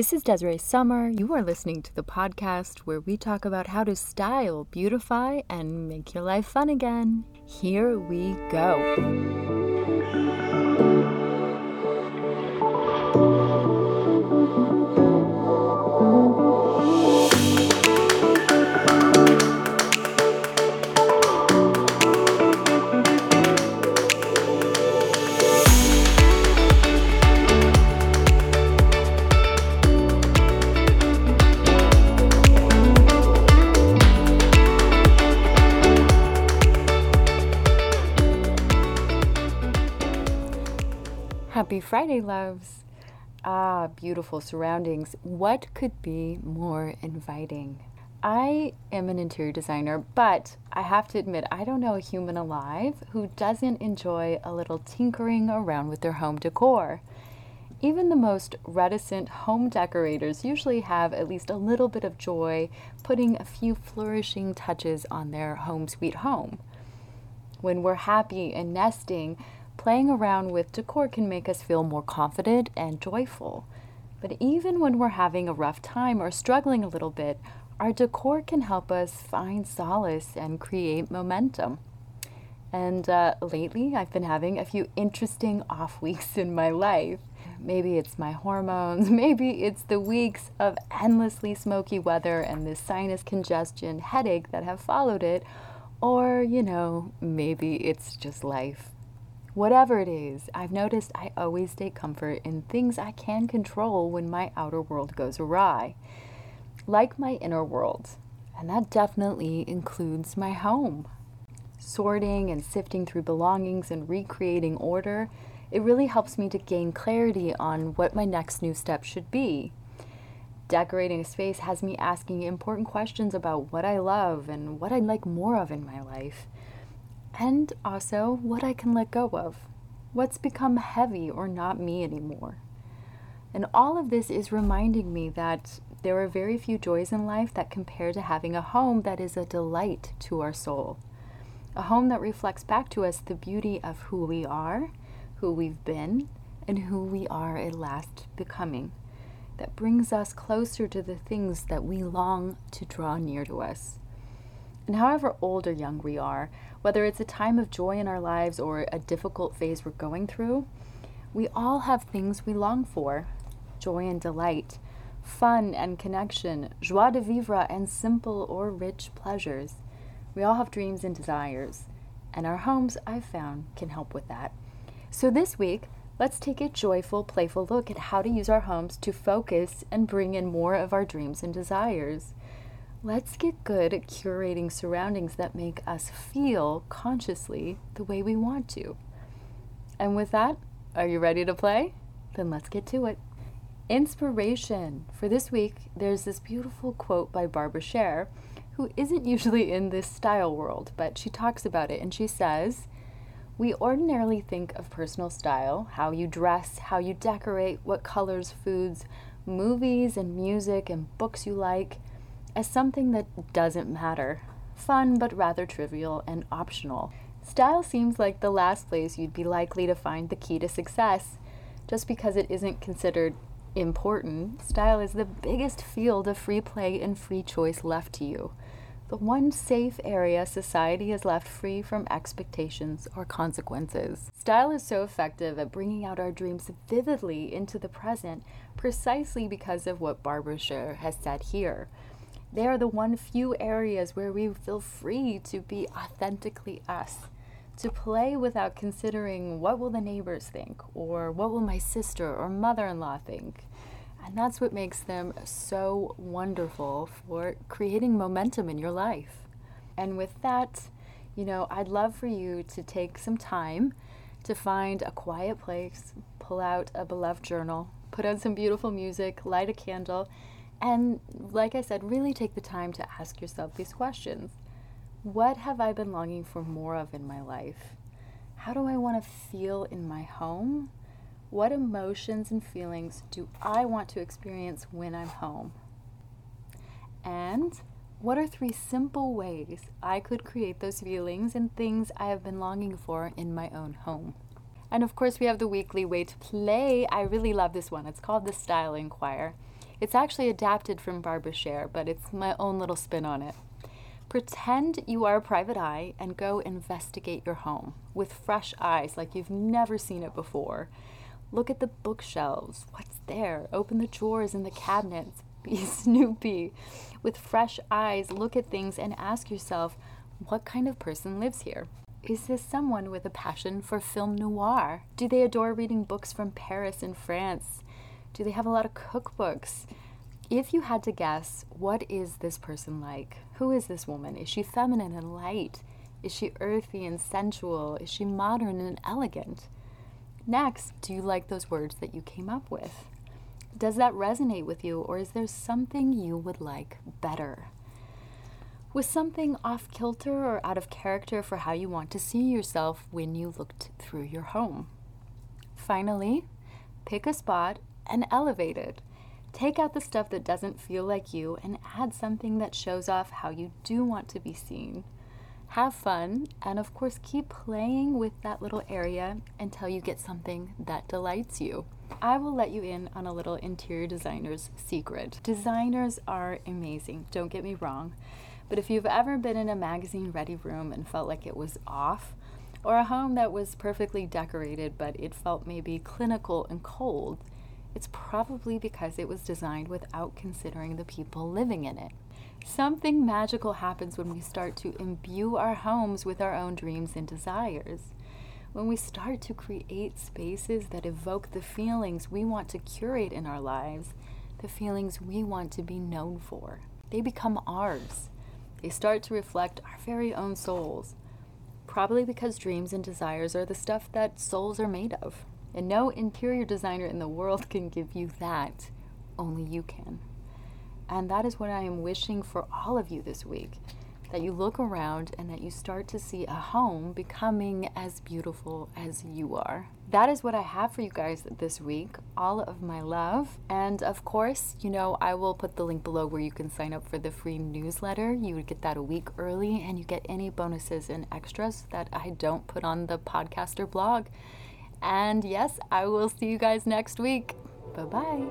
This is Desiree Summer. You are listening to the podcast where we talk about how to style, beautify, and make your life fun again. Here we go. Happy Friday, loves. Ah, beautiful surroundings. What could be more inviting? I am an interior designer, but I have to admit, I don't know a human alive who doesn't enjoy a little tinkering around with their home decor. Even the most reticent home decorators usually have at least a little bit of joy putting a few flourishing touches on their home sweet home. When we're happy and nesting, Playing around with decor can make us feel more confident and joyful. But even when we're having a rough time or struggling a little bit, our decor can help us find solace and create momentum. And uh, lately, I've been having a few interesting off weeks in my life. Maybe it's my hormones, maybe it's the weeks of endlessly smoky weather and the sinus congestion headache that have followed it, or, you know, maybe it's just life. Whatever it is, I've noticed I always take comfort in things I can control when my outer world goes awry, like my inner world. And that definitely includes my home. Sorting and sifting through belongings and recreating order, it really helps me to gain clarity on what my next new step should be. Decorating a space has me asking important questions about what I love and what I'd like more of in my life and also what I can let go of, what's become heavy or not me anymore. And all of this is reminding me that there are very few joys in life that compare to having a home that is a delight to our soul. A home that reflects back to us the beauty of who we are, who we've been, and who we are at last becoming. That brings us closer to the things that we long to draw near to us. And however old or young we are, whether it's a time of joy in our lives or a difficult phase we're going through, we all have things we long for joy and delight, fun and connection, joie de vivre, and simple or rich pleasures. We all have dreams and desires, and our homes, I've found, can help with that. So this week, let's take a joyful, playful look at how to use our homes to focus and bring in more of our dreams and desires. Let's get good at curating surroundings that make us feel consciously the way we want to. And with that, are you ready to play? Then let's get to it. Inspiration. For this week, there's this beautiful quote by Barbara Sher, who isn't usually in this style world, but she talks about it and she says, we ordinarily think of personal style, how you dress, how you decorate, what colors, foods, movies, and music and books you like as something that doesn't matter, fun but rather trivial and optional. Style seems like the last place you'd be likely to find the key to success. Just because it isn't considered important, style is the biggest field of free play and free choice left to you. The one safe area society has left free from expectations or consequences. Style is so effective at bringing out our dreams vividly into the present precisely because of what Barbara Sher has said here. They are the one few areas where we feel free to be authentically us, to play without considering what will the neighbors think or what will my sister or mother-in-law think. And that's what makes them so wonderful for creating momentum in your life. And with that, you know, I'd love for you to take some time to find a quiet place, pull out a beloved journal, put on some beautiful music, light a candle, and like I said, really take the time to ask yourself these questions. What have I been longing for more of in my life? How do I want to feel in my home? What emotions and feelings do I want to experience when I'm home? And what are three simple ways I could create those feelings and things I have been longing for in my own home? And of course, we have the weekly way to play. I really love this one. It's called the Style Inquire. It's actually adapted from Barbara Sher, but it's my own little spin on it. Pretend you are a private eye and go investigate your home with fresh eyes like you've never seen it before. Look at the bookshelves. What's there? Open the drawers and the cabinets. Be Snoopy. With fresh eyes, look at things and ask yourself, what kind of person lives here? Is this someone with a passion for film noir? Do they adore reading books from Paris and France? Do they have a lot of cookbooks? If you had to guess, what is this person like? Who is this woman? Is she feminine and light? Is she earthy and sensual? Is she modern and elegant? Next, do you like those words that you came up with? Does that resonate with you, or is there something you would like better? Was something off kilter or out of character for how you want to see yourself when you looked through your home? Finally, pick a spot and elevate it. Take out the stuff that doesn't feel like you and add something that shows off how you do want to be seen. Have fun, and of course, keep playing with that little area until you get something that delights you. I will let you in on a little interior designer's secret. Designers are amazing, don't get me wrong, but if you've ever been in a magazine ready room and felt like it was off, or a home that was perfectly decorated but it felt maybe clinical and cold, it's probably because it was designed without considering the people living in it. Something magical happens when we start to imbue our homes with our own dreams and desires. When we start to create spaces that evoke the feelings we want to curate in our lives, the feelings we want to be known for, they become ours. They start to reflect our very own souls. Probably because dreams and desires are the stuff that souls are made of. And no interior designer in the world can give you that. Only you can. And that is what I am wishing for all of you this week that you look around and that you start to see a home becoming as beautiful as you are. That is what I have for you guys this week. All of my love. And of course, you know, I will put the link below where you can sign up for the free newsletter. You would get that a week early and you get any bonuses and extras that I don't put on the podcast or blog. And yes, I will see you guys next week. Bye bye.